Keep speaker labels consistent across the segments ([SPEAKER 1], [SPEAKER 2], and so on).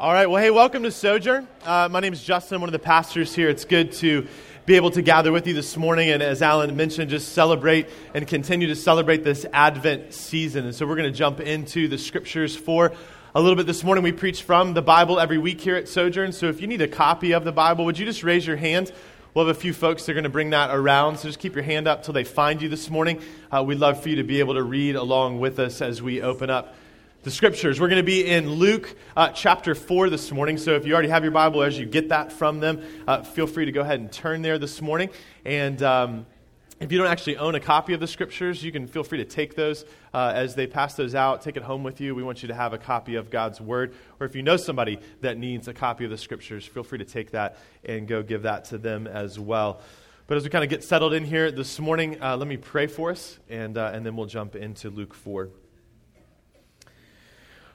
[SPEAKER 1] All right. Well, hey, welcome to Sojourn. Uh, my name is Justin. I'm one of the pastors here. It's good to be able to gather with you this morning and, as Alan mentioned, just celebrate and continue to celebrate this Advent season. And so we're going to jump into the scriptures for a little bit this morning. We preach from the Bible every week here at Sojourn. So if you need a copy of the Bible, would you just raise your hand? We'll have a few folks that are going to bring that around. So just keep your hand up till they find you this morning. Uh, we'd love for you to be able to read along with us as we open up the scriptures. We're going to be in Luke uh, chapter 4 this morning. So if you already have your Bible, as you get that from them, uh, feel free to go ahead and turn there this morning. And um, if you don't actually own a copy of the scriptures, you can feel free to take those uh, as they pass those out. Take it home with you. We want you to have a copy of God's Word. Or if you know somebody that needs a copy of the scriptures, feel free to take that and go give that to them as well. But as we kind of get settled in here this morning, uh, let me pray for us, and, uh, and then we'll jump into Luke 4.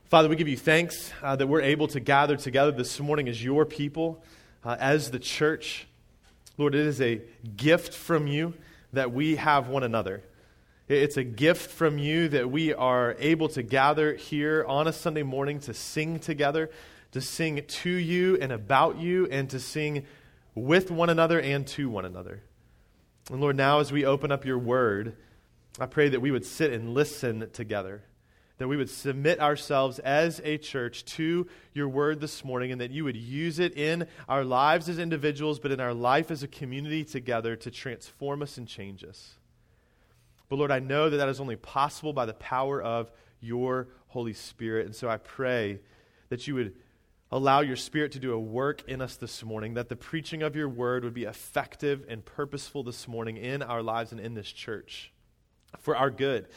[SPEAKER 1] Father, we give you thanks uh, that we're able to gather together this morning as your people, uh, as the church. Lord, it is a gift from you that we have one another. It's a gift from you that we are able to gather here on a Sunday morning to sing together, to sing to you and about you, and to sing with one another and to one another. And Lord, now as we open up your word, I pray that we would sit and listen together that we would submit ourselves as a church to your word this morning and that you would use it in our lives as individuals, but in our life as a community together to transform us and change us. But Lord, I know that that is only possible by the power of your Holy Spirit. And so I pray that you would allow your Spirit to do a work in us this morning, that the preaching of your word would be effective and purposeful this morning in our lives and in this church for our good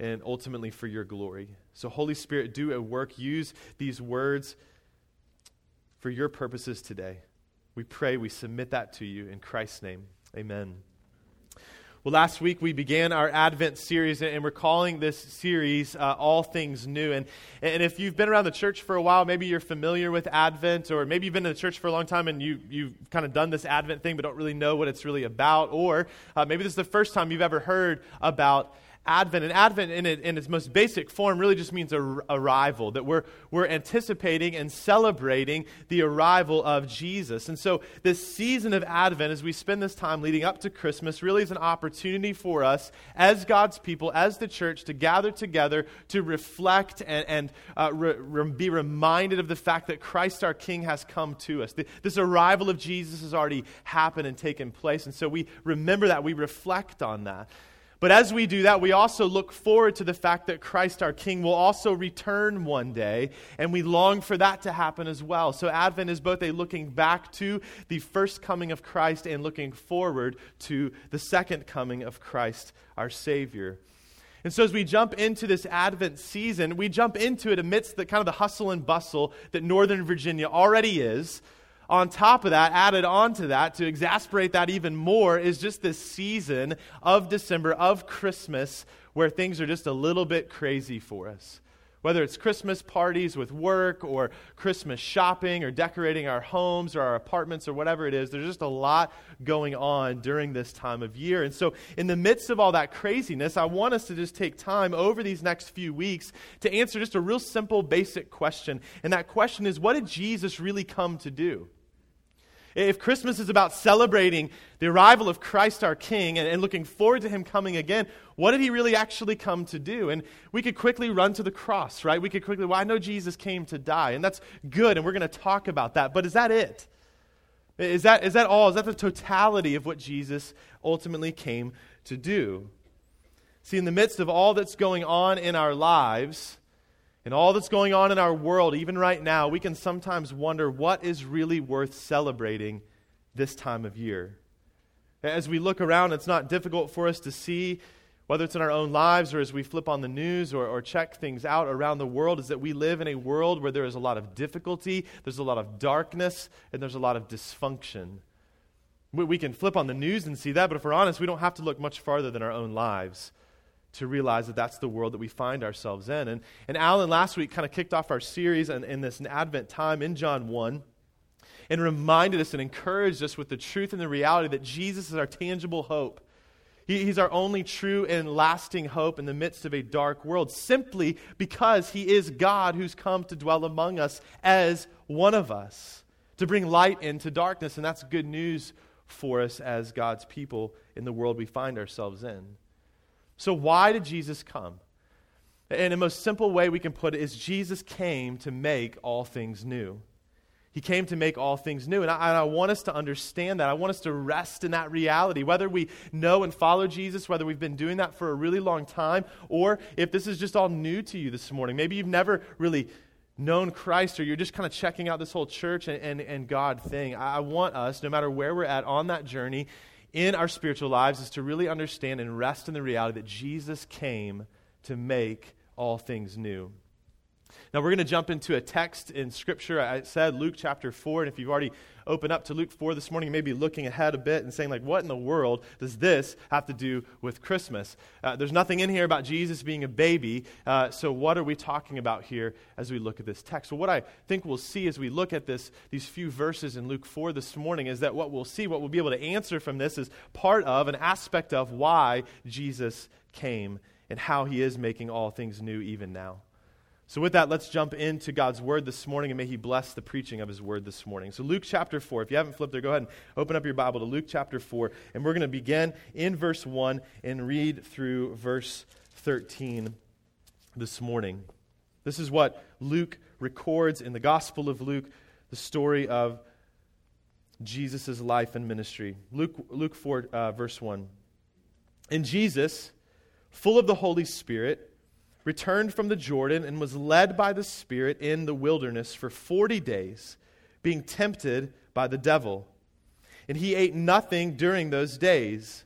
[SPEAKER 1] and ultimately for your glory. So, Holy Spirit, do a work. Use these words for your purposes today. We pray, we submit that to you in Christ's name. Amen. Well, last week we began our Advent series, and we're calling this series uh, All Things New. And, and if you've been around the church for a while, maybe you're familiar with Advent, or maybe you've been in the church for a long time and you, you've kind of done this Advent thing but don't really know what it's really about, or uh, maybe this is the first time you've ever heard about Advent. And Advent, in, it, in its most basic form, really just means ar- arrival, that we're, we're anticipating and celebrating the arrival of Jesus. And so, this season of Advent, as we spend this time leading up to Christmas, really is an opportunity for us as God's people, as the church, to gather together to reflect and, and uh, re- re- be reminded of the fact that Christ our King has come to us. The, this arrival of Jesus has already happened and taken place. And so, we remember that, we reflect on that. But as we do that, we also look forward to the fact that Christ our King will also return one day, and we long for that to happen as well. So Advent is both a looking back to the first coming of Christ and looking forward to the second coming of Christ our Savior. And so as we jump into this Advent season, we jump into it amidst the kind of the hustle and bustle that Northern Virginia already is on top of that, added on to that, to exasperate that even more, is just this season of December, of Christmas, where things are just a little bit crazy for us. Whether it's Christmas parties with work or Christmas shopping or decorating our homes or our apartments or whatever it is, there's just a lot going on during this time of year. And so, in the midst of all that craziness, I want us to just take time over these next few weeks to answer just a real simple, basic question. And that question is what did Jesus really come to do? If Christmas is about celebrating the arrival of Christ our King and, and, looking forward to him coming again, what did he really actually come to do? And we could quickly run to the cross, right? We could quickly, well, I know Jesus came to die, and that's good, and we're going to talk about that. But is that it? Is that, is that all? Is that the totality of what Jesus ultimately came to do? See, in the midst of all that's going on in our lives, and all that's going on in our world, even right now, we can sometimes wonder what is really worth celebrating this time of year. As we look around, it's not difficult for us to see, whether it's in our own lives or as we flip on the news or, or check things out around the world, is that we live in a world where there is a lot of difficulty, there's a lot of darkness, and there's a lot of dysfunction. We, we can flip on the news and see that, but if we're honest, we don't have to look much farther than our own lives to realize that that's the world that we find ourselves in. And, and Alan last week kind of kicked off our series in, in this Advent time in John 1 and reminded us and encouraged us with the truth and the reality that Jesus is our tangible hope. He, he's our only true and lasting hope in the midst of a dark world, simply because He is God who's come to dwell among us as one of us, to bring light into darkness. And that's good news for us as God's people in the world we find ourselves in. So, why did Jesus come? And the most simple way we can put it is Jesus came to make all things new. He came to make all things new. And I, and I, want us to understand that. I want us to rest in that reality. Whether we know and follow Jesus, whether we've been doing that for a really long time, or if this is just all new to you this morning. Maybe you've never really known Christ, or you're just kind of checking out this whole church and, and, and God thing. I, I want us, no matter where we're at on that journey in our spiritual lives, is to really understand and rest in the reality that Jesus came to make all things new. Now, we're going to jump into a text in Scripture. I said Luke chapter 4, and if you've already opened up to Luke 4 this morning, you may be looking ahead a bit and saying, like, what in the world does this have to do with Christmas? Uh, there's nothing in here about Jesus being a baby, uh, so what are we talking about here as we look at this text? Well, what I think we'll see as we look at this, these few verses in Luke 4 this morning is that what we'll see, what we'll be able to answer from this is part of, an aspect of why Jesus came and how he is making all things new even now. So, with that, let's jump into God's word this morning and may he bless the preaching of his word this morning. So, Luke chapter 4, if you haven't flipped there, go ahead and open up your Bible to Luke chapter 4, and we're going to begin in verse 1 and read through verse 13 this morning. This is what Luke records in the Gospel of Luke, the story of Jesus' life and ministry. Luke, Luke 4, uh, verse 1. And Jesus full of the Holy Spirit, returned from the Jordan and was led by the Spirit in the wilderness for 40 days, being tempted by the devil. And he ate nothing during those days.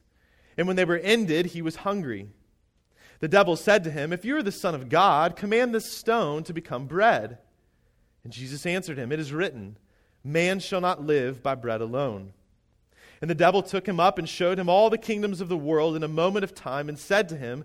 [SPEAKER 1] And when they were ended, he was hungry. The devil said to him, If you are the Son of God, command this stone to become bread. And Jesus answered him, It is written, Man shall not live by bread alone. And the devil took him up and showed him all the kingdoms of the world in a moment of time and said to him,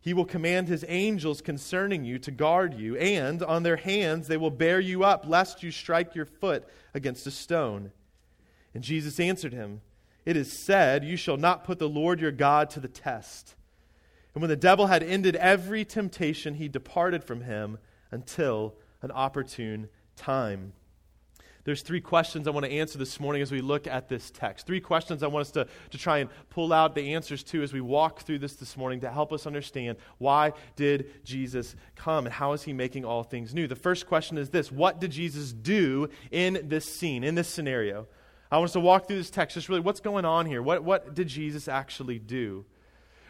[SPEAKER 1] He will command His angels concerning you to guard you, and on their hands they will bear you up, lest you strike your foot against a stone. And Jesus answered him, It is said, You shall not put the Lord your God to the test. And when the devil had ended every temptation, he departed from him until an opportune time there's three questions I want to answer this morning as we look at this text. Three questions I want us to, to try and pull out the answers to as we walk through this this morning to help us understand why did Jesus come and how is he making all things new. The first question is this What did Jesus do in this scene, in this scenario? I want us to walk through this text, just really what's going on here? What, what did Jesus actually do?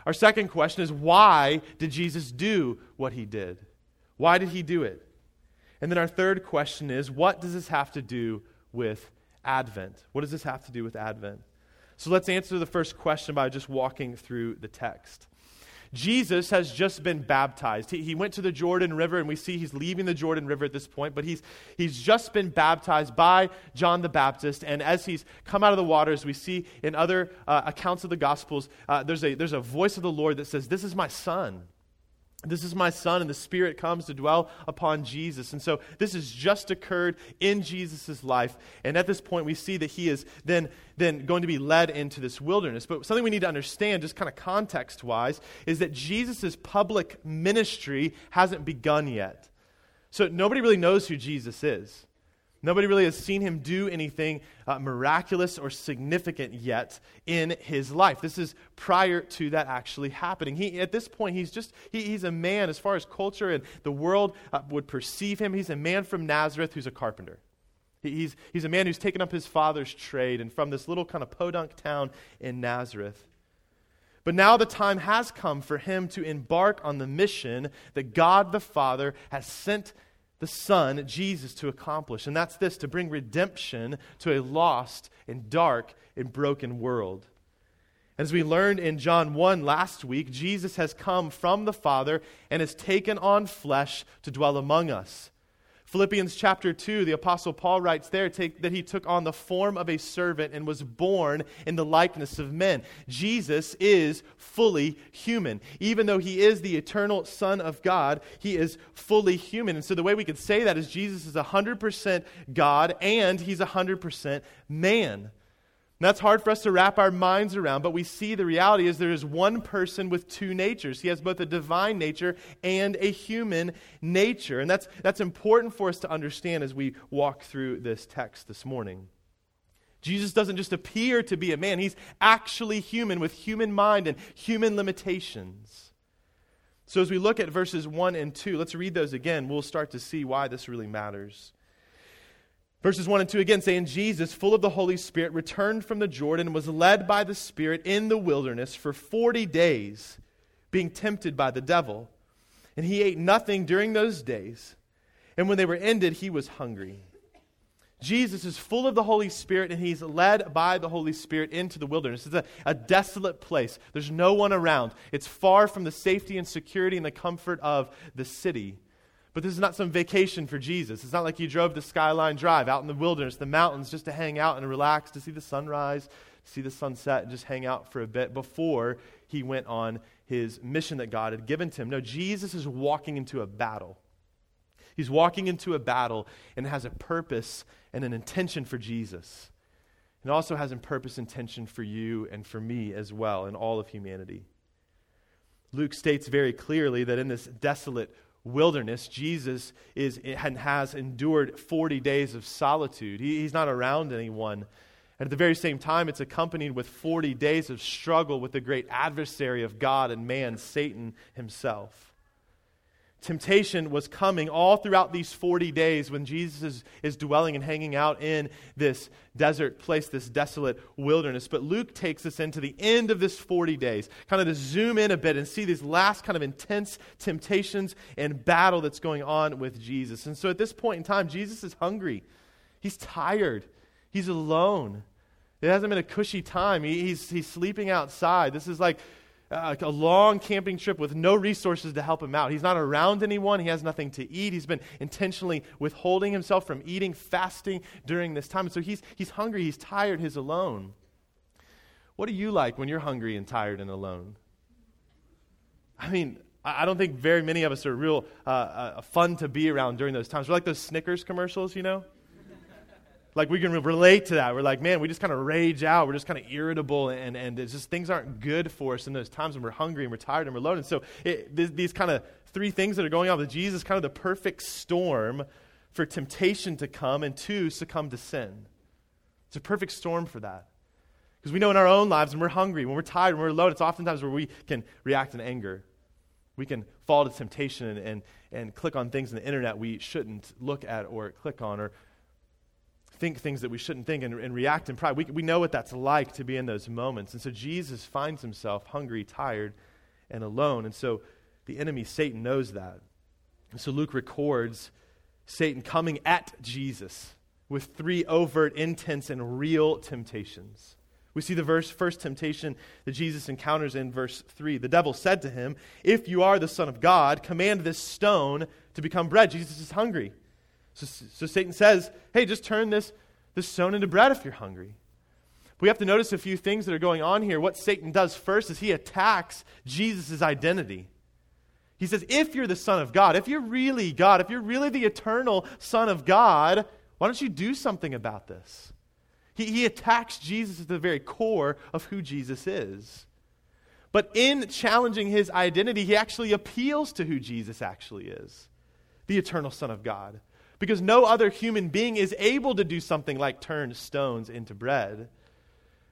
[SPEAKER 1] Our second question is why did Jesus do what he did? Why did he do it? And then our third question is what does this have to do with Advent? What does this have to do with Advent? So let's answer the first question by just walking through the text. Jesus has just been baptized. He, he, went to the Jordan River, and we see he's leaving the Jordan River at this point, but he's, he's just been baptized by John the Baptist. And as he's come out of the waters, we see in other uh, accounts of the Gospels, uh, there's, a, there's a voice of the Lord that says, This is my son. This is my son, and the Spirit comes to dwell upon Jesus. And so this has just occurred in Jesus' life. And at this point, we see that he is then, then going to be led into this wilderness. But something we need to understand, just kind of context wise, is that Jesus' public ministry hasn't begun yet. So nobody really knows who Jesus is. Nobody really has seen him do anything uh, miraculous or significant yet in his life. This is prior to that actually happening. He, at this point, he's just, he, he's a man, as far as culture and the world uh, would perceive him, he's a man from Nazareth who's a carpenter. He, he's, he's a man who's taken up his father's trade and from this little kind of podunk town in Nazareth. But now the time has come for him to embark on the mission that God the Father has sent the Son, Jesus, to accomplish. And that's this to bring redemption to a lost and dark and broken world. As we learned in John 1 last week, Jesus has come from the Father and has taken on flesh to dwell among us. Philippians chapter 2, the Apostle Paul writes there take, that he took on the form of a servant and was born in the likeness of men. Jesus is fully human. Even though he is the eternal Son of God, he is fully human. And so the way we could say that is Jesus is 100% God and he's 100% man. And that's hard for us to wrap our minds around, but we see the reality is there is one person with two natures. He has both a divine nature and a human nature. And that's, that's important for us to understand as we walk through this text this morning. Jesus doesn't just appear to be a man, he's actually human with human mind and human limitations. So as we look at verses 1 and 2, let's read those again. We'll start to see why this really matters. Verses 1 and 2 again say, And Jesus, full of the Holy Spirit, returned from the Jordan and was led by the Spirit in the wilderness for 40 days, being tempted by the devil. And he ate nothing during those days. And when they were ended, he was hungry. Jesus is full of the Holy Spirit and he's led by the Holy Spirit into the wilderness. It's a, a, desolate place. There's no one around. It's far from the safety and security and the comfort of the city. But this is not some vacation for Jesus. It's not like he drove to Skyline Drive out in the wilderness, the mountains, just to hang out and relax, to see the sunrise, see the sunset, and just hang out for a bit before he went on his mission that God had given to him. No, Jesus is walking into a battle. He's walking into a battle and has a purpose and an intention for Jesus. And also has a purpose and intention for you and for me as well, and all of humanity. Luke states very clearly that in this desolate wilderness, Jesus is, and has endured 40 days of solitude. He, he's not around anyone. And at the very same time, it's accompanied with 40 days of struggle with the great adversary of God and man, Satan himself. Temptation was coming all throughout these 40 days when Jesus is, is dwelling and hanging out in this desert place, this desolate wilderness. But Luke takes us into the end of this 40 days, kind of to zoom in a bit and see these last kind of intense temptations and battle that's going on with Jesus. And so at this point in time, Jesus is hungry, he's tired, he's alone. It hasn't been a cushy time. He, he's, he's sleeping outside. This is like uh, a long camping trip with no resources to help him out. He's not around anyone. He has nothing to eat. He's been intentionally withholding himself from eating, fasting during this time. And so he's, he's hungry, he's tired, he's alone. What do you like when you're hungry and tired and alone? I mean, I don't think very many of us are real uh, uh, fun to be around during those times. We're like those Snickers commercials, you know? Like we can relate to that. We're like, man, we just kind of rage out. We're just kind of irritable, and, and it's just things aren't good for us in those times when we're hungry and we're tired and we're loaded. And so it, these, these kind of three things that are going on with Jesus, kind of the perfect storm for temptation to come and to succumb to sin. It's a perfect storm for that. Because we know in our own lives when we're hungry, when we're tired, when we're loaded, it's oftentimes where we can react in anger. We can fall to temptation and, and, and click on things in the internet we shouldn't look at or click on, or think things that we shouldn't think and, and react in pride. We, we know what that's like to be in those moments. And so Jesus finds himself hungry, tired, and alone. And so the enemy, Satan, knows that. And so Luke records Satan coming at Jesus with three overt, intense, and real temptations. We see the verse, first temptation that Jesus encounters in verse 3. The devil said to him, If you are the Son of God, command this stone to become bread. Jesus is hungry. So, so Satan says, hey, just turn this, this stone into bread if you're hungry. We have to notice a few things that are going on here. What Satan does first is he attacks Jesus' identity. He says, if you're the Son of God, if you're really God, if you're really the eternal Son of God, why don't you do something about this? He, he attacks Jesus at the very core of who Jesus is. But in challenging his identity, he actually appeals to who Jesus actually is the eternal Son of God because no other human being is able to do something like turn stones into bread.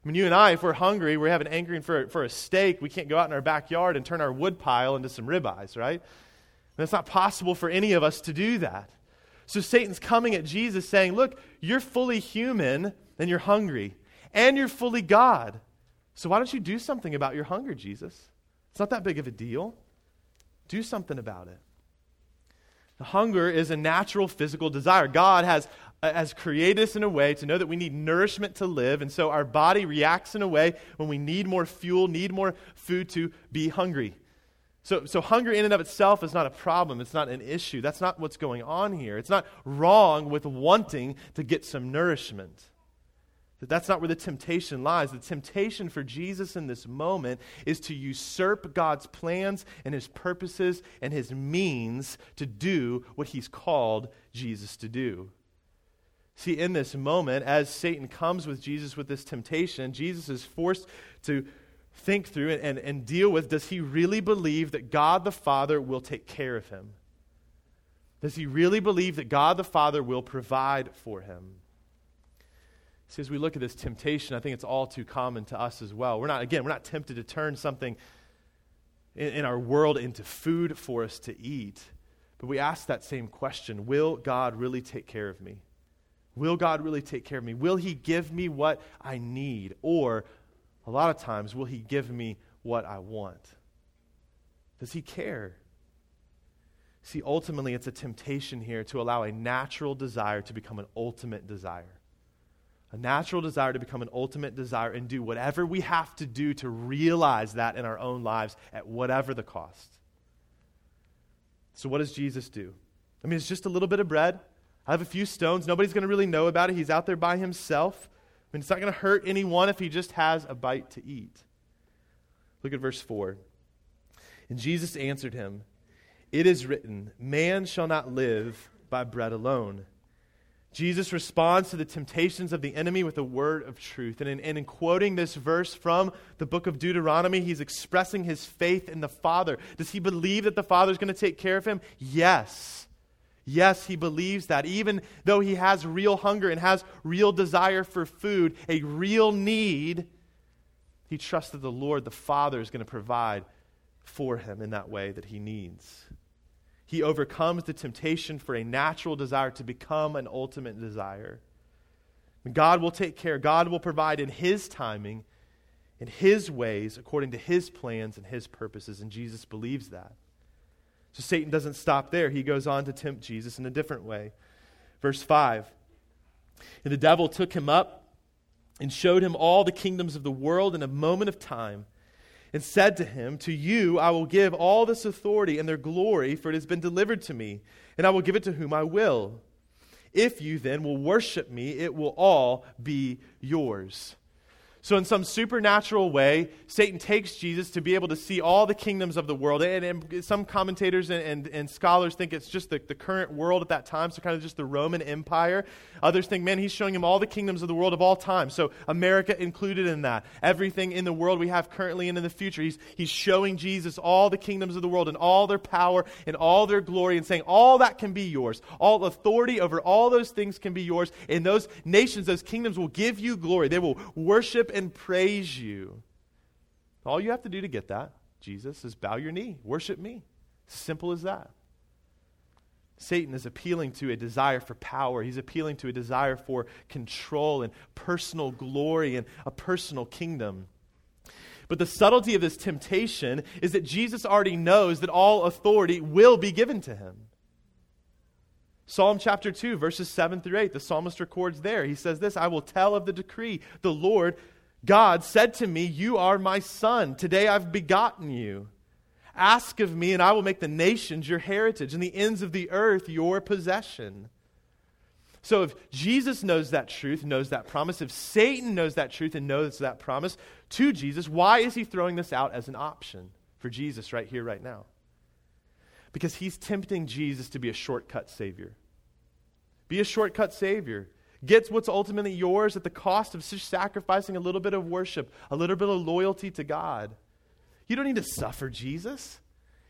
[SPEAKER 1] I mean, you and I, if we're hungry, we have an hankering for, for a steak, we can't go out in our backyard and turn our wood pile into some ribeyes, right? And it's not possible for any of us to do that. So Satan's coming at Jesus saying, Look, you're fully human and you're hungry, and you're fully God. So why don't you do something about your hunger, Jesus? It's not that big of a deal. Do something about it. Hunger is a natural physical desire. God has uh, as created us in a way to know that we need nourishment to live. And so our body reacts in a way when we need more fuel, need more food to be hungry. So, so hunger in and of itself is not a problem. It's not an issue. That's not what's going on here. It's not wrong with wanting to get some nourishment. That that's not where the temptation lies. The temptation for Jesus in this moment is to usurp God's plans and his purposes and his means to do what he's called Jesus to do. See, in this moment, as Satan comes with Jesus with this temptation, Jesus is forced to think through and, and, and deal with does he really believe that God the Father will take care of him? Does he really believe that God the Father will provide for him? See, as we look at this temptation, I think it's all too common to us as well. We're not, again, we're not tempted to turn something in, in our world into food for us to eat, but we ask that same question Will God really take care of me? Will God really take care of me? Will He give me what I need? Or a lot of times, will He give me what I want? Does He care? See, ultimately, it's a temptation here to allow a natural desire to become an ultimate desire. A natural desire to become an ultimate desire and do whatever we have to do to realize that in our own lives at whatever the cost. So, what does Jesus do? I mean, it's just a little bit of bread. I have a few stones. Nobody's going to really know about it. He's out there by himself. I mean, it's not going to hurt anyone if he just has a bite to eat. Look at verse 4. And Jesus answered him, It is written, Man shall not live by bread alone. Jesus responds to the temptations of the enemy with a word of truth. And in, and in, quoting this verse from the book of Deuteronomy, he's expressing his faith in the Father. Does he believe that the Father is going to take care of him? Yes. Yes, he believes that. Even though he has real hunger and has real desire for food, a real need, he trusts that the Lord, the Father, is going to provide for him in that way that he needs. He overcomes the temptation for a natural desire to become an ultimate desire. God will take care, God will provide in his timing, in his ways, according to his plans and his purposes, and Jesus believes that. So Satan doesn't stop there. He goes on to tempt Jesus in a different way. Verse 5 And the devil took him up and showed him all the kingdoms of the world in a moment of time, and said to him, To you I will give all this authority and their glory, for it has been delivered to me, and I will give it to whom I will. If you then will worship me, it will all be yours. So, in some supernatural way, Satan takes Jesus to be able to see all the kingdoms of the world. And, and some commentators and, and, and, scholars think it's just the, the current world at that time, so kind of just the Roman Empire. Others think, man, he's showing him all the kingdoms of the world of all time. So, America included in that. Everything in the world we have currently and in the future. He's, he's showing Jesus all the kingdoms of the world and all their power and all their glory and saying, all that can be yours. All authority over all those things can be yours. And those nations, those kingdoms will give you glory. They will worship and praise you. All you have to do to get that, Jesus, is bow your knee, worship me. Simple as that. Satan is appealing to a desire for power. He's appealing to a desire for control and personal glory and a personal kingdom. But the subtlety of this temptation is that Jesus already knows that all authority will be given to him. Psalm chapter 2, verses 7 through 8, the psalmist records there. He says this I will tell of the decree. The Lord God said to me, You are my son. Today I've begotten you. Ask of me, and I will make the nations your heritage and the ends of the earth your possession. So if Jesus knows that truth, knows that promise, if Satan knows that truth and knows that promise to Jesus, why is he throwing this out as an option for Jesus right here, right now? Because he's tempting Jesus to be a shortcut Savior. Be a shortcut Savior gets what's ultimately yours at the cost of sacrificing a little bit of worship, a little bit of loyalty to God. You don't need to suffer Jesus.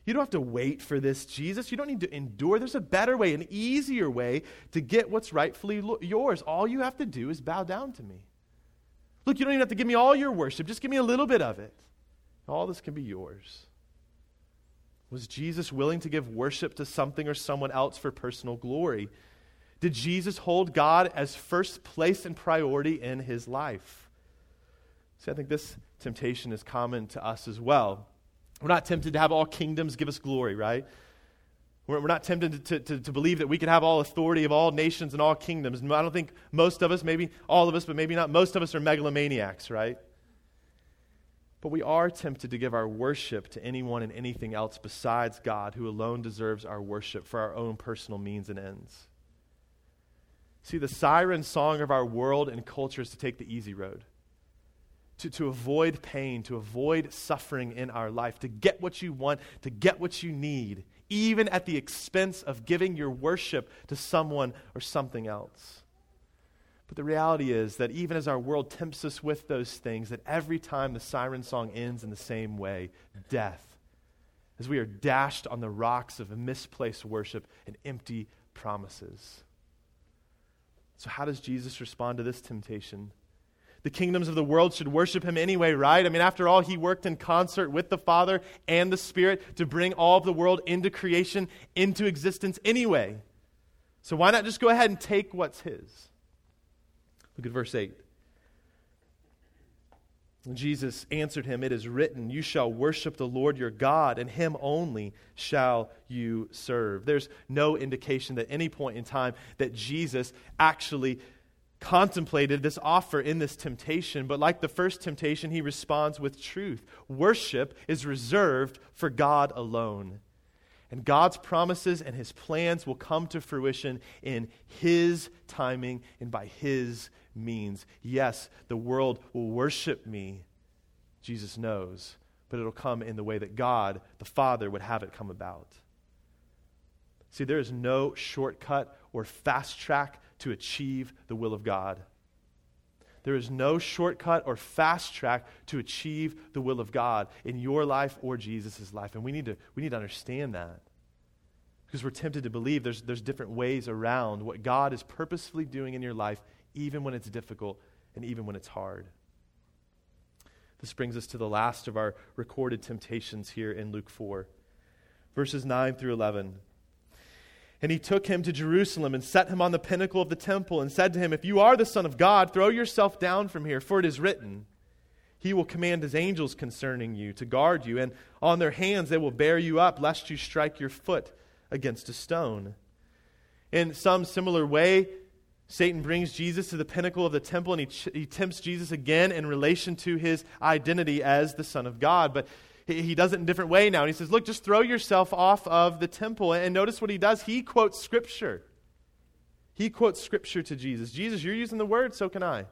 [SPEAKER 1] You don't have to wait for this Jesus. You don't need to endure. There's a better way, an easier way to get what's rightfully yours. All you have to do is bow down to me. Look, you don't even have to give me all your worship, just give me a little bit of it. All this can be yours. Was Jesus willing to give worship to something or someone else for personal glory? Did Jesus hold God as first place and priority in his life? See, I think this temptation is common to us as well. We're not tempted to have all kingdoms give us glory, right? We're, we're not tempted to, to, to, believe that we could have all authority of all nations and all kingdoms. I don't think most of us, maybe all of us, but maybe not most of us are megalomaniacs, right? But we are tempted to give our worship to anyone and anything else besides God, who alone deserves our worship for our own personal means and ends. See, the siren song of our world and culture is to take the easy road, to, to avoid pain, to avoid suffering in our life, to get what you want, to get what you need, even at the expense of giving your worship to someone or something else. But the reality is that even as our world tempts us with those things, that every time the siren song ends in the same way death, as we are dashed on the rocks of misplaced worship and empty promises. So, how does Jesus respond to this temptation? The kingdoms of the world should worship him anyway, right? I mean, after all, he worked in concert with the Father and the Spirit to bring all of the world into creation, into existence anyway. So, why not just go ahead and take what's his? Look at verse 8. Jesus answered him, It is written, You shall worship the Lord your God, and him only shall you serve. There's no indication at any point in time that Jesus actually contemplated this offer in this temptation, but like the first temptation, he responds with truth. Worship is reserved for God alone. And God's promises and his plans will come to fruition in his timing and by his means. Yes, the world will worship me, Jesus knows, but it'll come in the way that God, the Father, would have it come about. See, there is no shortcut or fast track to achieve the will of God. There is no shortcut or fast track to achieve the will of God in your life or Jesus' life. And we need to, we need to understand that. Because we're tempted to believe there's, there's different ways around what God is purposefully doing in your life even when it's difficult and even when it's hard. This brings us to the last of our recorded temptations here in Luke 4, verses 9 through 11. And he took him to Jerusalem and set him on the pinnacle of the temple and said to him, If you are the Son of God, throw yourself down from here, for it is written, He will command His angels concerning you to guard you, and on their hands they will bear you up, lest you strike your foot against a stone. In some similar way, Satan brings Jesus to the pinnacle of the temple and he, ch- he tempts Jesus again in relation to his identity as the Son of God. But he, does it in a different way now. And he says, Look, just throw yourself off of the temple. And notice what he does. He quotes Scripture. He quotes Scripture to Jesus. Jesus, you're using the word, so can I.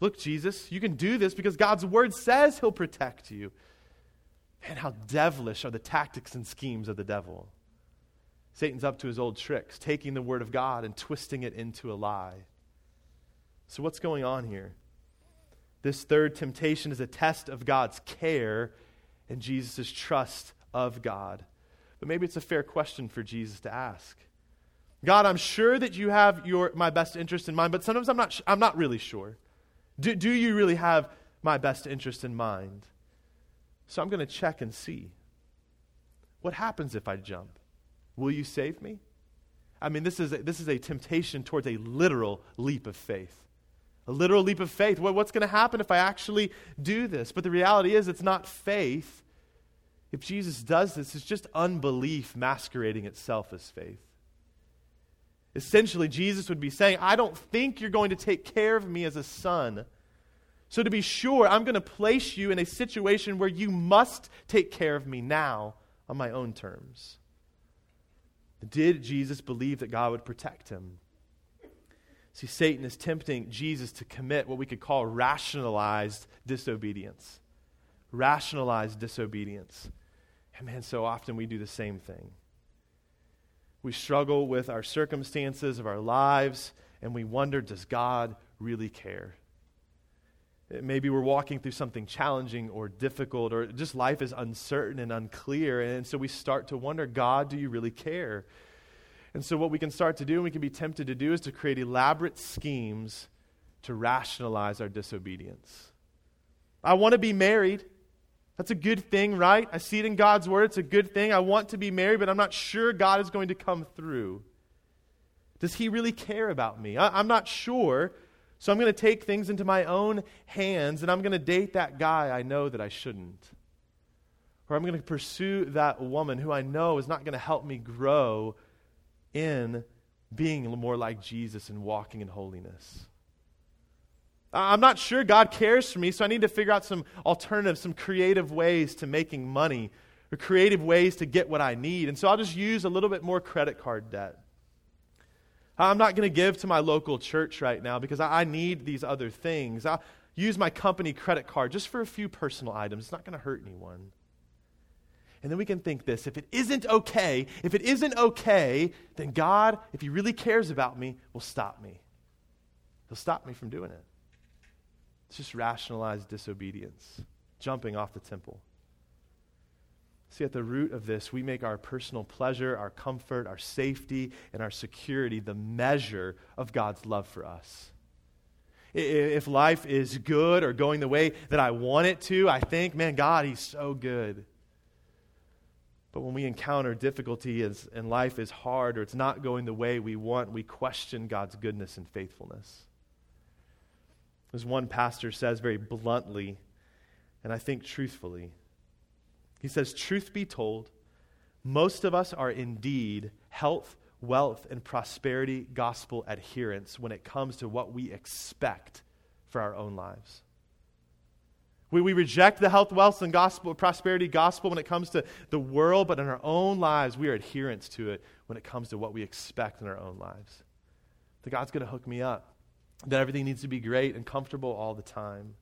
[SPEAKER 1] Look, Jesus, you can do this because God's word says he'll protect you. Man, how devilish are the tactics and schemes of the devil. Satan's up to his old tricks, taking the word of God and twisting it into a lie. So, what's going on here? This third temptation is a test of God's care and Jesus' trust of God. But maybe it's a fair question for Jesus to ask. God, I'm sure that you have your, my best interest in mind, but sometimes I'm not, I'm not really sure. Do, do you really have my best interest in mind? So I'm going to check and see. What happens if I jump? Will you save me? I mean, this is a, this is a temptation towards a literal leap of faith. A literal leap of faith. What, what's going to happen if I actually do this? But the reality is, it's not faith. If Jesus does this, it's just unbelief masquerading itself as faith. Essentially, Jesus would be saying, I don't think you're going to take care of me as a son. So, to be sure, I'm going to place you in a situation where you must take care of me now on my own terms. Did Jesus believe that God would protect him? See, Satan is tempting Jesus to commit what we could call rationalized disobedience. Rationalized disobedience. And man, so often we do the same thing. We struggle with our circumstances of our lives, and we wonder does God really care? Maybe we're walking through something challenging or difficult, or just life is uncertain and unclear. And so we start to wonder God, do you really care? And so, what we can start to do, and we can be tempted to do, is to create elaborate schemes to rationalize our disobedience. I want to be married. That's a good thing, right? I see it in God's word. It's a good thing. I want to be married, but I'm not sure God is going to come through. Does He really care about me? I, am not sure. So I'm going to take things into my own hands and I'm going to date that guy I know that I shouldn't. Or I'm going to pursue that woman who I know is not going to help me grow in being more like Jesus and walking in holiness. I'm not sure God cares for me, so I need to figure out some alternatives, some creative ways to making money or creative ways to get what I need. And so I'll just use a little bit more credit card debt. I'm not going to give to my local church right now because I need these other things. I'll use my company credit card just for a few personal items. It's not going to hurt anyone. And then we can think this if it isn't okay, if it isn't okay, then God, if He really cares about me, will stop me. He'll stop me from doing it. It's just rationalized disobedience, jumping off the temple. See, at the root of this, we make our personal pleasure, our comfort, our safety, and our security the measure of God's love for us. If life is good or going the way that I want it to, I think, man, God, He's so good. But when we encounter difficulty and life is hard or it's not going the way we want, we question God's goodness and faithfulness. As one pastor says very bluntly, and I think truthfully, he says, Truth be told, most of us are indeed health, wealth, and prosperity gospel adherents when it comes to what we expect for our own lives. We, we reject the health, wealth, and gospel, prosperity gospel when it comes to the world, but in our own lives, we are adherents to it when it comes to what we expect in our own lives. That God's going to hook me up, that everything needs to be great and comfortable all the time.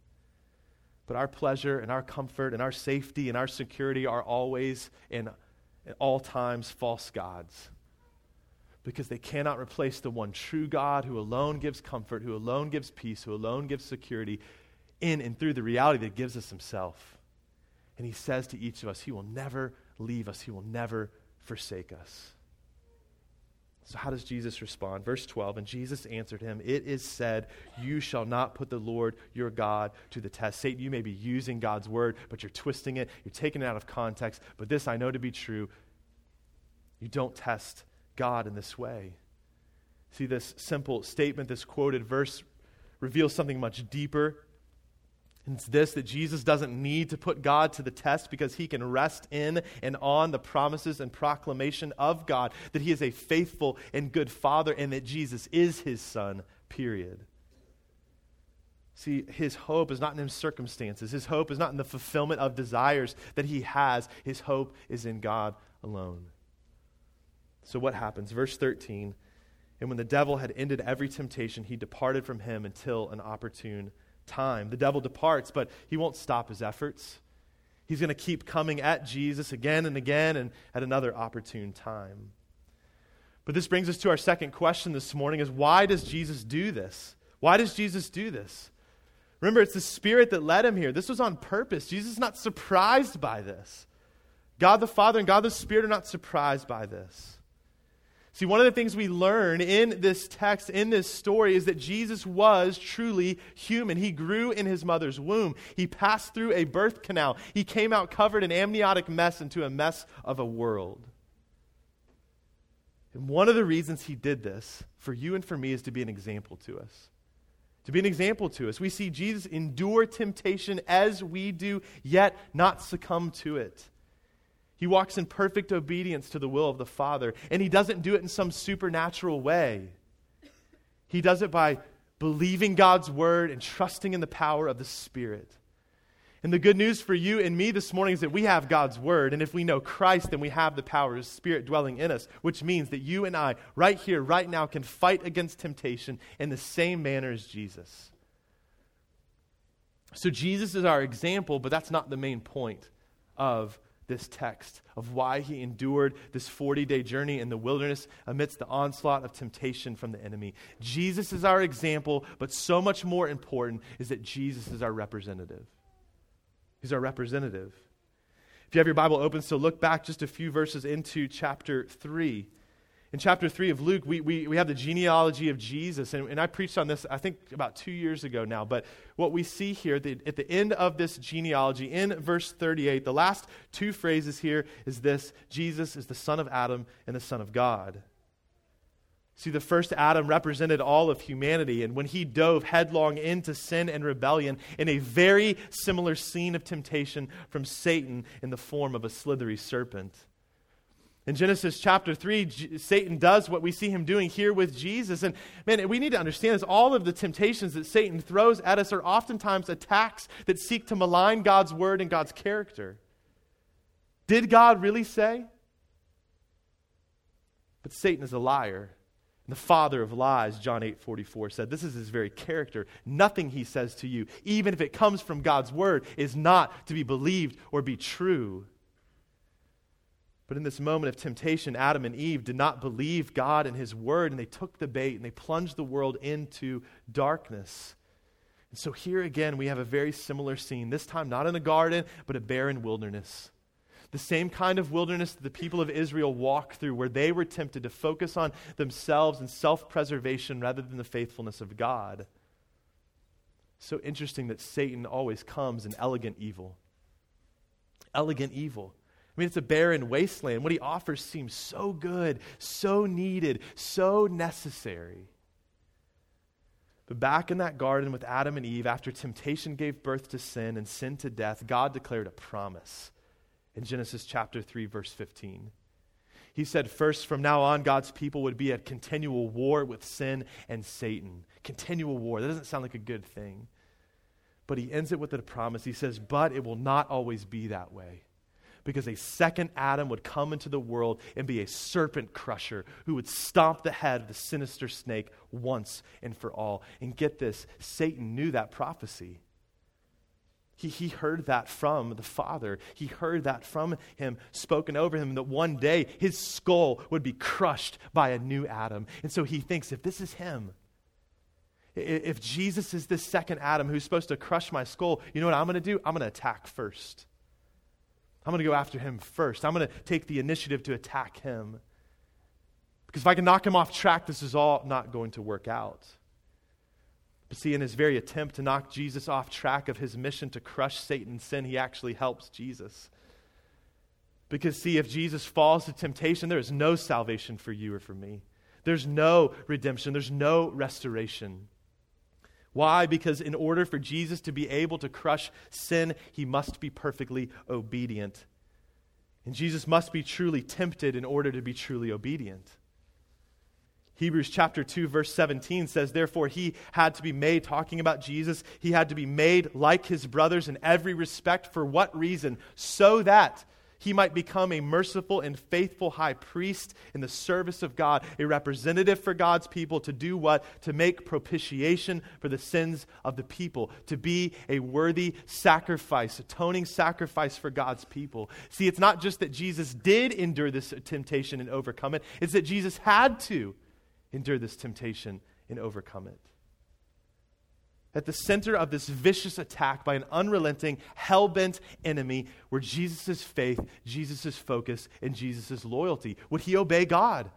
[SPEAKER 1] But our pleasure and our comfort and our safety and our security are always and at all times false gods. Because they cannot replace the one true God who alone gives comfort, who alone gives peace, who alone gives security in and through the reality that gives us Himself. And He says to each of us, He will never leave us, He will never forsake us. So, how does Jesus respond? Verse 12 And Jesus answered him, It is said, You shall not put the Lord your God to the test. Satan, you may be using God's word, but you're twisting it, you're taking it out of context. But this I know to be true. You don't test God in this way. See, this simple statement, this quoted verse, reveals something much deeper it's this that Jesus doesn't need to put God to the test because he can rest in and on the promises and proclamation of God that he is a faithful and good father and that Jesus is his son, period. See, his hope is not in his circumstances. His hope is not in the fulfillment of desires that he has. His hope is in God alone. So, what happens? Verse 13 And when the devil had ended every temptation, he departed from him until an opportune time. The devil departs, but he won't stop his efforts. He's going to keep coming at Jesus again and again and at another opportune time. But this brings us to our second question this morning is why does Jesus do this? Why does Jesus do this? Remember, it's the Spirit that led him here. This was on purpose. Jesus is not surprised by this. God the Father and God the Spirit are not surprised by this. See, one of the things we learn in this text, in this story, is that Jesus was truly human. He grew in his mother's womb. He passed through a birth canal. He came out covered in amniotic mess into a mess of a world. And one of the reasons he did this for you and for me is to be an example to us. To be an example to us. We see Jesus endure temptation as we do, yet not succumb to it. He walks in perfect obedience to the will of the Father, and he doesn't do it in some supernatural way. He does it by believing God's word and trusting in the power of the Spirit. And the good news for you and me this morning is that we have God's word, and if we know Christ, then we have the power of His Spirit dwelling in us, which means that you and I, right here, right now, can fight against temptation in the same manner as Jesus. So Jesus is our example, but that's not the main point of this text of why he endured this 40 day journey in the wilderness amidst the onslaught of temptation from the enemy. Jesus is our example, but so much more important is that Jesus is our representative. He's our representative. If you have your Bible open, so look back just a few verses into chapter 3 in chapter 3 of Luke, we, we, we have the genealogy of Jesus, and, and I preached on this, I think, about two years ago now. But what we see here the, at the end of this genealogy, in verse 38, the last two phrases here is this Jesus is the son of Adam and the son of God. See, the first Adam represented all of humanity, and when he dove headlong into sin and rebellion in a very similar scene of temptation from Satan in the form of a slithery serpent. In Genesis chapter 3, J- Satan does what we see him doing here with Jesus. And man, we need to understand this. All of the temptations that Satan throws at us are oftentimes attacks that seek to malign God's word and God's character. Did God really say? But Satan is a liar the father of lies, John 8 44 said, This is his very character. Nothing he says to you, even if it comes from God's word, is not to be believed or be true. But in this moment of temptation, Adam and Eve did not believe God and his word, and they took the bait and they plunged the world into darkness. And so here again, we have a very similar scene, this time not in a garden, but a barren wilderness the same kind of wilderness that the people of Israel walked through, where they were tempted to focus on themselves and self preservation rather than the faithfulness of God. So interesting that Satan always comes in elegant evil. Elegant evil. I mean, it's a barren wasteland. What he offers seems so good, so needed, so necessary. But back in that garden with Adam and Eve, after temptation gave birth to sin and sin to death, God declared a promise in Genesis chapter 3, verse 15. He said, first, from now on, God's people would be at continual war with sin and Satan. Continual war. That doesn't sound like a good thing. But he ends it with a promise. He says, but it will not always be that way. Because a second Adam would come into the world and be a serpent crusher who would stomp the head of the sinister snake once and for all. And get this Satan knew that prophecy. He, he heard that from the Father. He heard that from him, spoken over him, that one day his skull would be crushed by a new Adam. And so he thinks if this is him, if Jesus is this second Adam who's supposed to crush my skull, you know what I'm going to do? I'm going to attack first. I'm going to go after him first. I'm going to take the initiative to attack him. Because if I can knock him off track, this is all not going to work out. But see, in his very attempt to knock Jesus off track of his mission to crush Satan's sin, he actually helps Jesus. Because, see, if Jesus falls to temptation, there is no salvation for you or for me. There's no redemption, there's no restoration. Why? Because in order for Jesus to be able to crush sin, he must be perfectly obedient. And Jesus must be truly tempted in order to be truly obedient. Hebrews chapter 2, verse 17 says, Therefore, he had to be made, talking about Jesus, he had to be made like his brothers in every respect. For what reason? So that he might become a merciful and faithful high priest in the service of God, a representative for God's people to do what? To make propitiation for the sins of the people, to be a worthy sacrifice, atoning sacrifice for God's people. See, it's not just that Jesus did endure this temptation and overcome it, it's that Jesus had to endure this temptation and overcome it. At the center of this vicious attack by an unrelenting, hell bent enemy were Jesus' faith, Jesus' focus, and Jesus' loyalty. Would he obey God?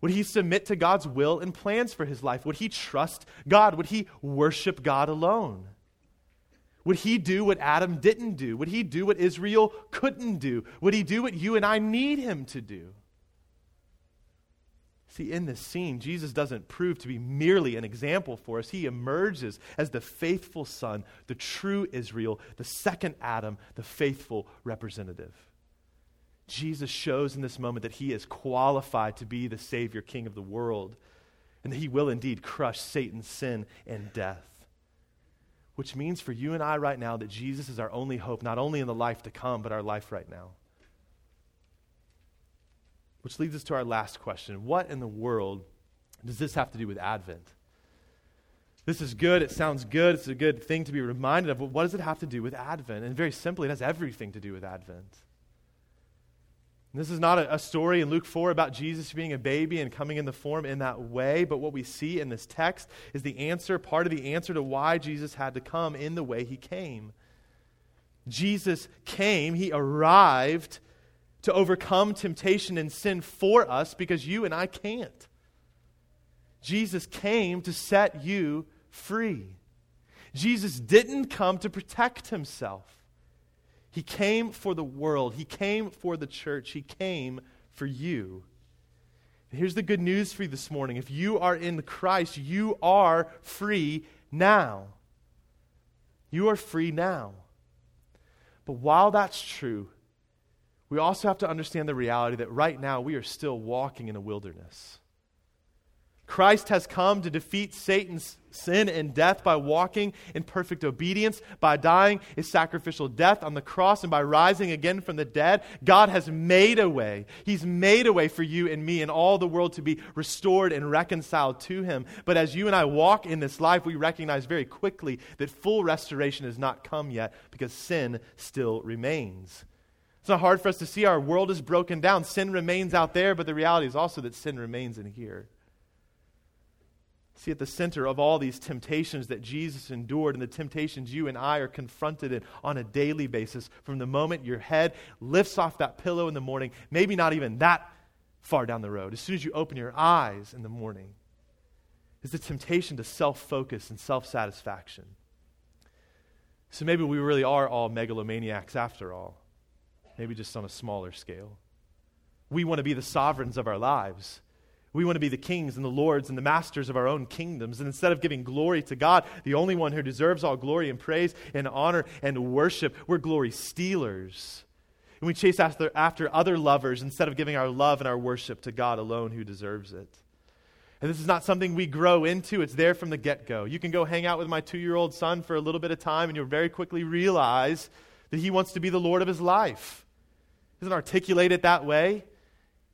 [SPEAKER 1] Would he submit to God's will and plans for his life? Would he trust God? Would he worship God alone? Would he do what Adam didn't do? Would he do what Israel couldn't do? Would he do what you and I need him to do? See, in this scene, Jesus doesn't prove to be merely an example for us. He emerges as the faithful Son, the true Israel, the second Adam, the faithful representative. Jesus shows in this moment that he is qualified to be the Savior, King of the world, and that he will indeed crush Satan's sin and death. Which means for you and I right now that Jesus is our only hope, not only in the life to come, but our life right now. Which leads us to our last question What in the world does this have to do with Advent? This is good. It sounds good. It's a good thing to be reminded of. But what does it have to do with Advent? And very simply, it has everything to do with Advent. And this is not a, a, story in Luke 4 about Jesus being a baby and coming in the form in that way, but what we see in this text is the answer, part of the answer to why Jesus had to come in the way he came. Jesus came, he arrived to overcome temptation and sin for us because you and I can't. Jesus came to set you free. Jesus didn't come to protect himself. He came for the world. He came for the church. He came for you. Here's the good news for you this morning. If you are in Christ, you are free now. You are free now. But while that's true, we also have to understand the reality that right now we are still walking in a wilderness. Christ has come to defeat Satan's sin and death by walking in perfect obedience, by dying a sacrificial death on the cross, and by rising again from the dead. God has made a way. He's made a way for you and me and all the world to be restored and reconciled to Him. But as you and I walk in this life, we recognize very quickly that full restoration has not come yet because sin still remains. It's not hard for us to see our world is broken down. Sin remains out there, but the reality is also that sin remains in here. See, at the center of all these temptations that Jesus endured and the temptations you and I are confronted in on a daily basis, from the moment your head lifts off that pillow in the morning, maybe not even that far down the road, as soon as you open your eyes in the morning, is the temptation to self focus and self satisfaction. So maybe we really are all megalomaniacs after all maybe just on a smaller scale. We want to be the sovereigns of our lives. We want to be the kings and the lords and the masters of our own kingdoms. And instead of giving glory to God, the only one who deserves all glory and praise and honor and worship, we're glory stealers. And we chase after, after other lovers instead of giving our love and our worship to God alone who deserves it. And this is not something we grow into, it's there from the get go. You can go hang out with my two year old son for a little bit of time, and you'll very quickly realize that he wants to be the Lord of his life doesn't articulate it that way.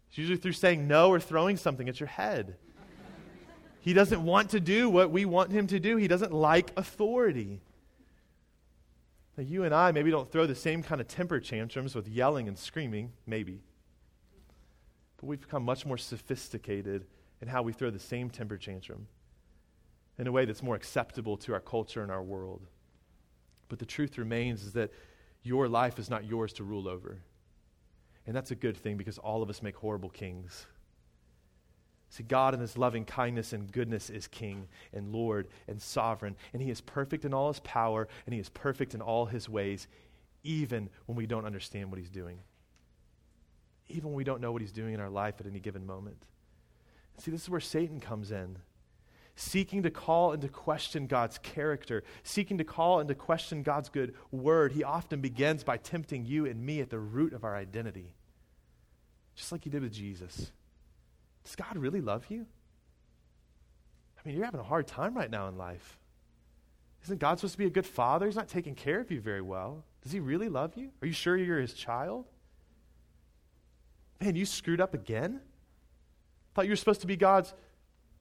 [SPEAKER 1] It's usually through saying no or throwing something at your head. he doesn't want to do what we want him to do, he doesn't like authority. Now, you and I maybe don't throw the same kind of temper tantrums with yelling and screaming, maybe. But we've become much more sophisticated in how we throw the same temper tantrum in a way that's more acceptable to our culture and our world. But the truth remains is that your life is not yours to rule over. And that's a good thing because all of us make horrible kings. See, God in His loving kindness and goodness is King and Lord and sovereign. And He is perfect in all His power and He is perfect in all His ways, even when we don't understand what He's doing. Even when we don't know what He's doing in our life at any given moment. See, this is where Satan comes in seeking to call into question God's character, seeking to call into question God's good word, he often begins by tempting you and me at the root of our identity just like he did with Jesus. Does God really love you? I mean, you're having a hard time right now in life. Isn't God supposed to be a good father? He's not taking care of you very well. Does he really love you? Are you sure you're his child? Man, you screwed up again? Thought you were supposed to be God's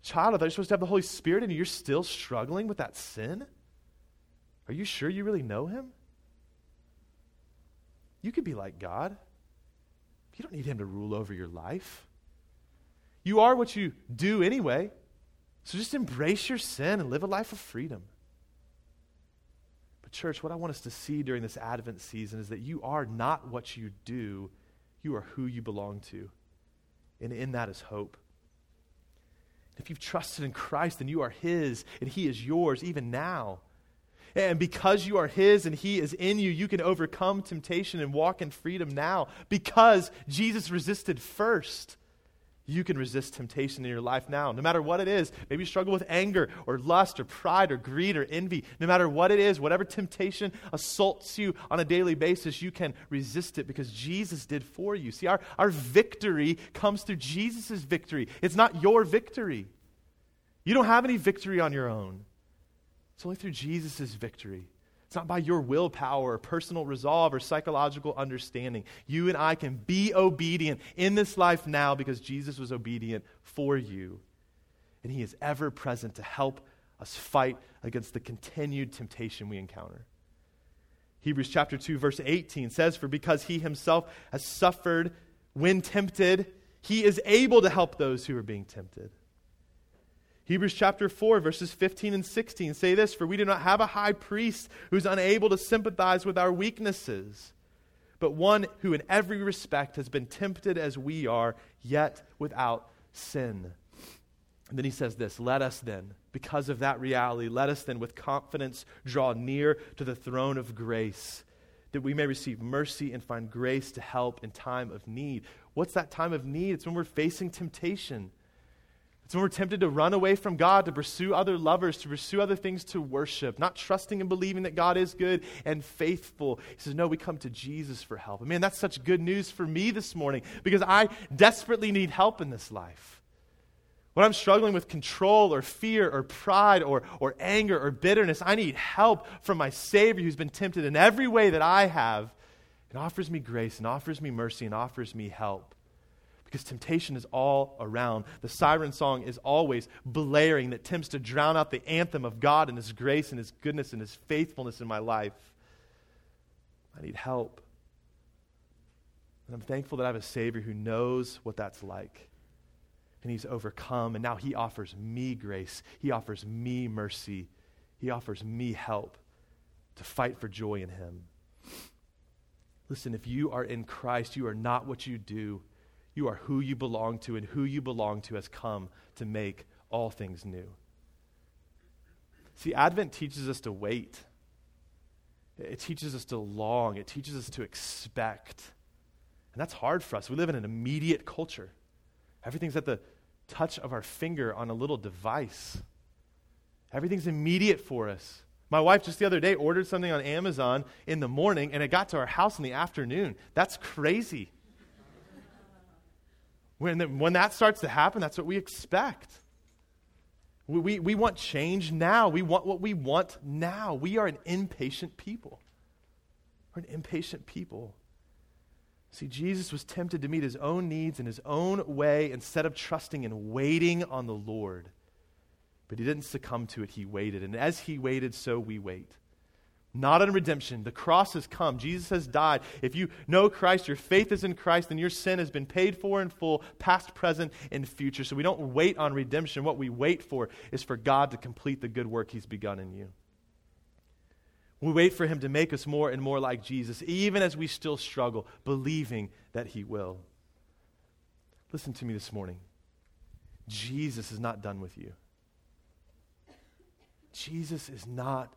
[SPEAKER 1] child. I thought you supposed to have the Holy Spirit and you're still struggling with that sin? Are you sure you really know him? You could be like God. You don't need him to rule over your life. You are what you do anyway. So just embrace your sin and live a life of freedom. But, church, what I want us to see during this Advent season is that you are not what you do, you are who you belong to. And in that is hope. If you've trusted in Christ, then you are His and He is yours even now. And because you are His and He is in you, you can overcome temptation and walk in freedom now. Because Jesus resisted first, you can resist temptation in your life now. No matter what it is, maybe you struggle with anger or lust or pride or greed or envy. No matter what it is, whatever temptation assaults you on a daily basis, you can resist it because Jesus did for you. See, our, our victory comes through Jesus' victory, it's not your victory. You don't have any victory on your own. It's only through Jesus' victory. It's not by your willpower or personal resolve or psychological understanding. You and I can be obedient in this life now because Jesus was obedient for you. And he is ever present to help us fight against the continued temptation we encounter. Hebrews chapter 2 verse 18 says for because he himself has suffered when tempted he is able to help those who are being tempted. Hebrews chapter 4, verses 15 and 16 say this For we do not have a high priest who's unable to sympathize with our weaknesses, but one who in every respect has been tempted as we are, yet without sin. And then he says this Let us then, because of that reality, let us then with confidence draw near to the throne of grace that we may receive mercy and find grace to help in time of need. What's that time of need? It's when we're facing temptation. It's when we're tempted to run away from God, to pursue other lovers, to pursue other things to worship, not trusting and believing that God is good and faithful. He says, No, we come to Jesus for help. And man, that's such good news for me this morning because I desperately need help in this life. When I'm struggling with control or fear or pride or, or anger or bitterness, I need help from my Savior who's been tempted in every way that I have and offers me grace and offers me mercy and offers me help because temptation is all around. The siren song is always blaring that tempts to drown out the anthem of God and His grace and His goodness and His faithfulness in my life. I need help. And I'm thankful that I have a Savior who knows what that's like. And He's overcome, and now He offers me grace. He offers me mercy. He offers me help to fight for joy in Him. Listen, if you are in Christ, you are not what you do you are who you belong to, and who you belong to has come to make all things new. See, Advent teaches us to wait. It teaches us to long. It teaches us to expect. And that's hard for us. We live in an immediate culture. Everything's at the touch of our finger on a little device. Everything's immediate for us. My wife just the other day ordered something on Amazon in the morning and it got to our house in the afternoon. That's crazy. When, the, when that starts to happen, that's what we expect. We, we, we want change now. We want what we want now. We are an impatient people. We're an impatient people. See, Jesus was tempted to meet his own needs in his own way instead of trusting and waiting on the Lord. But he didn't succumb to it, he waited. And as he waited, so we wait not on redemption. The cross has come. Jesus has died. If you know Christ, your faith is in Christ, then your sin has been paid for in full, past, present, and future. So we don't wait on redemption. What we wait for is for God to complete the good work He's begun in you. We wait for Him to make us more and more like Jesus, even as we still struggle, believing that He will. Listen to me this morning. Jesus is not done with you. Jesus is not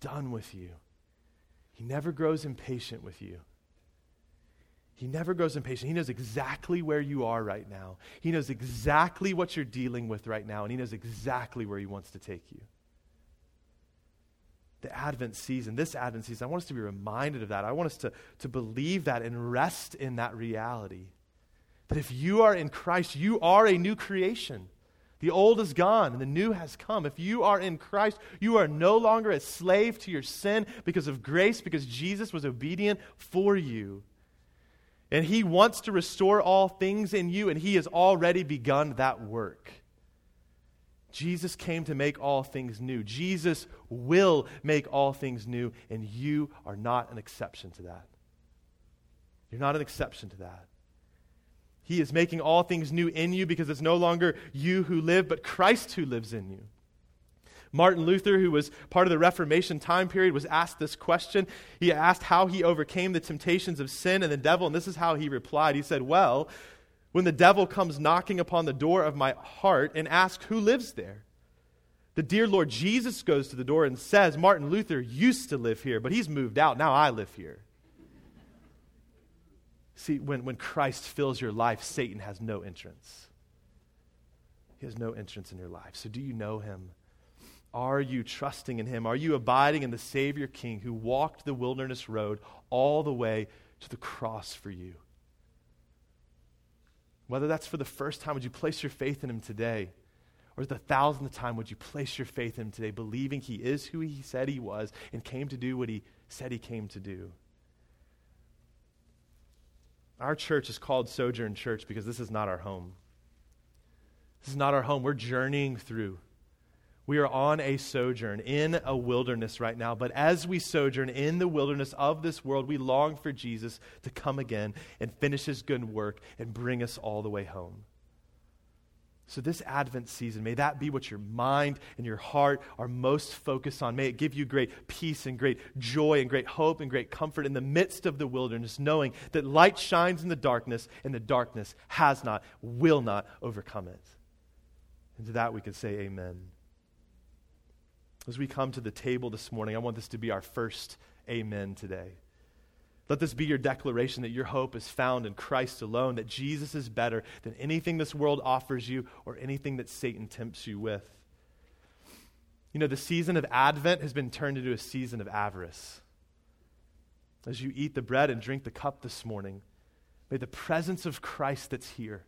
[SPEAKER 1] done with you. He never grows impatient with you. He never grows impatient. He knows exactly where you are right now. He knows exactly what you're dealing with right now, and He knows exactly where He wants to take you. The Advent season, this Advent season, I want us to be reminded of that. I want us to, to believe that and rest in that reality. That if you are in Christ, you are a new creation. The old is gone and the new has come. If you are in Christ, you are no longer a slave to your sin because of grace, because Jesus was obedient for you. And He wants to restore all things in you, and He has already begun that work. Jesus came to make all things new. Jesus will make all things new, and you are not an exception to that. You're not an exception to that. He is making all things new in you because it's no longer you who live, but Christ who lives in you. Martin Luther, who was part of the Reformation time period, was asked this question. He asked how he overcame the temptations of sin and the devil, and this is how he replied. He said, Well, when the devil comes knocking upon the door of my heart and asks, Who lives there? The dear Lord Jesus goes to the door and says, Martin Luther used to live here, but he's moved out. Now I live here. See, when, when Christ fills your life, Satan has no entrance. He has no entrance in your life. So, do you know him? Are you trusting in him? Are you abiding in the Savior King who walked the wilderness road all the way to the cross for you? Whether that's for the first time, would you place your faith in him today? Or the thousandth time, would you place your faith in him today, believing he is who he said he was and came to do what he said he came to do? Our church is called Sojourn Church because this is not our home. This is not our home. We're journeying through. We are on a sojourn in a wilderness right now, but as we sojourn in the wilderness of this world, we long for Jesus to come again and finish his good work and bring us all the way home. So, this Advent season, may that be what your mind and your heart are most focused on. May it give you great peace and great joy and great hope and great comfort in the midst of the wilderness, knowing that light shines in the darkness and the darkness has not, will not overcome it. And to that we can say, Amen. As we come to the table this morning, I want this to be our first Amen today. Let this be your declaration that your hope is found in Christ alone, that Jesus is better than anything this world offers you or anything that Satan tempts you with. You know, the season of Advent has been turned into a season of avarice. As you eat the bread and drink the cup this morning, may the presence of Christ that's here,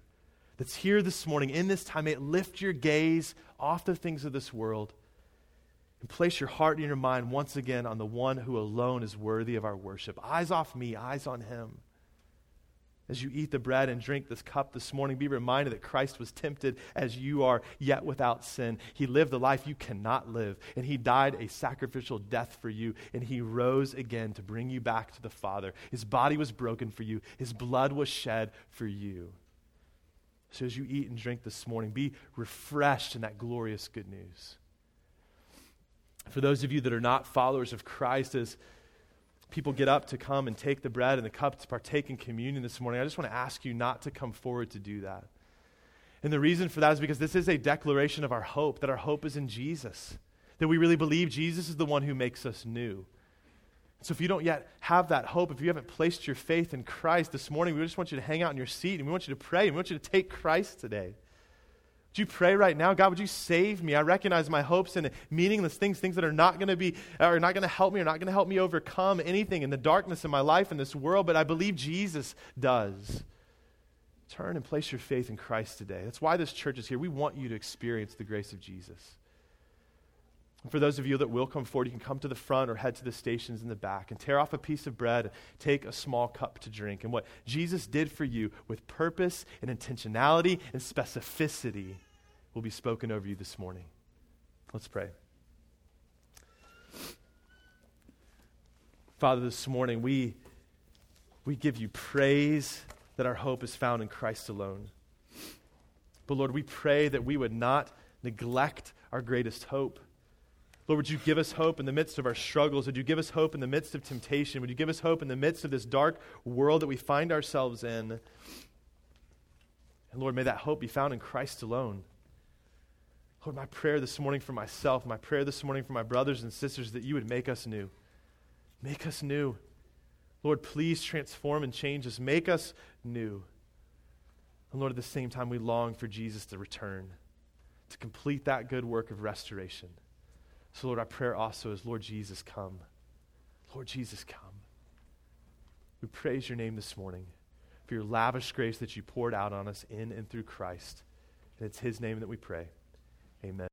[SPEAKER 1] that's here this morning, in this time, may it lift your gaze off the things of this world and place your heart and your mind once again on the one who alone is worthy of our worship. Eyes off me, eyes on him. As you eat the bread and drink this cup this morning, be reminded that Christ was tempted as you are, yet without sin. He lived the life you cannot live, and He died a sacrificial death for you, and He rose again to bring you back to the Father. His body was broken for you, His blood was shed for you. So as you eat and drink this morning, be refreshed in that glorious good news. For those of you that are not followers of Christ, as people get up to come and take the bread and the cup to partake in communion this morning, I just want to ask you not to come forward to do that. And the reason for that is because this is a declaration of our hope, that our hope is in Jesus, that we really believe Jesus is the one who makes us new. So if you don't yet have that hope, if you haven't placed your faith in Christ this morning, we just want you to hang out in your seat and we want you to pray and we want you to take Christ today. Would you pray right now? God, would you save me? I recognize my hopes and meaningless things, things that are not going to be, are not going to help me, are not going to help me overcome anything in the darkness of my life in this world, but I believe Jesus does. Turn and place your faith in Christ today. That's why this church is here. We want you to experience the grace of Jesus. For those of you that will come forward, you can come to the front or head to the stations in the back and tear off a piece of bread, take a small cup to drink. And what Jesus did for you with purpose and intentionality and specificity will be spoken over you this morning. Let's pray. Father, this morning we, we give you praise that our hope is found in Christ alone. But Lord, we pray that we would not neglect our greatest hope. Lord, would you give us hope in the midst of our struggles? Would you give us hope in the midst of temptation? Would you give us hope in the midst of this dark world that we find ourselves in? And Lord, may that hope be found in Christ alone. Lord, my prayer this morning for myself, my prayer this morning for my brothers and sisters, that you would make us new. Make us new. Lord, please transform and change us. Make us new. And Lord, at the same time, we long for Jesus to return, to complete that good work of restoration. So, Lord, our prayer also is, Lord Jesus, come. Lord Jesus, come. We praise your name this morning for your lavish grace that you poured out on us in and through Christ. And it's his name that we pray. Amen.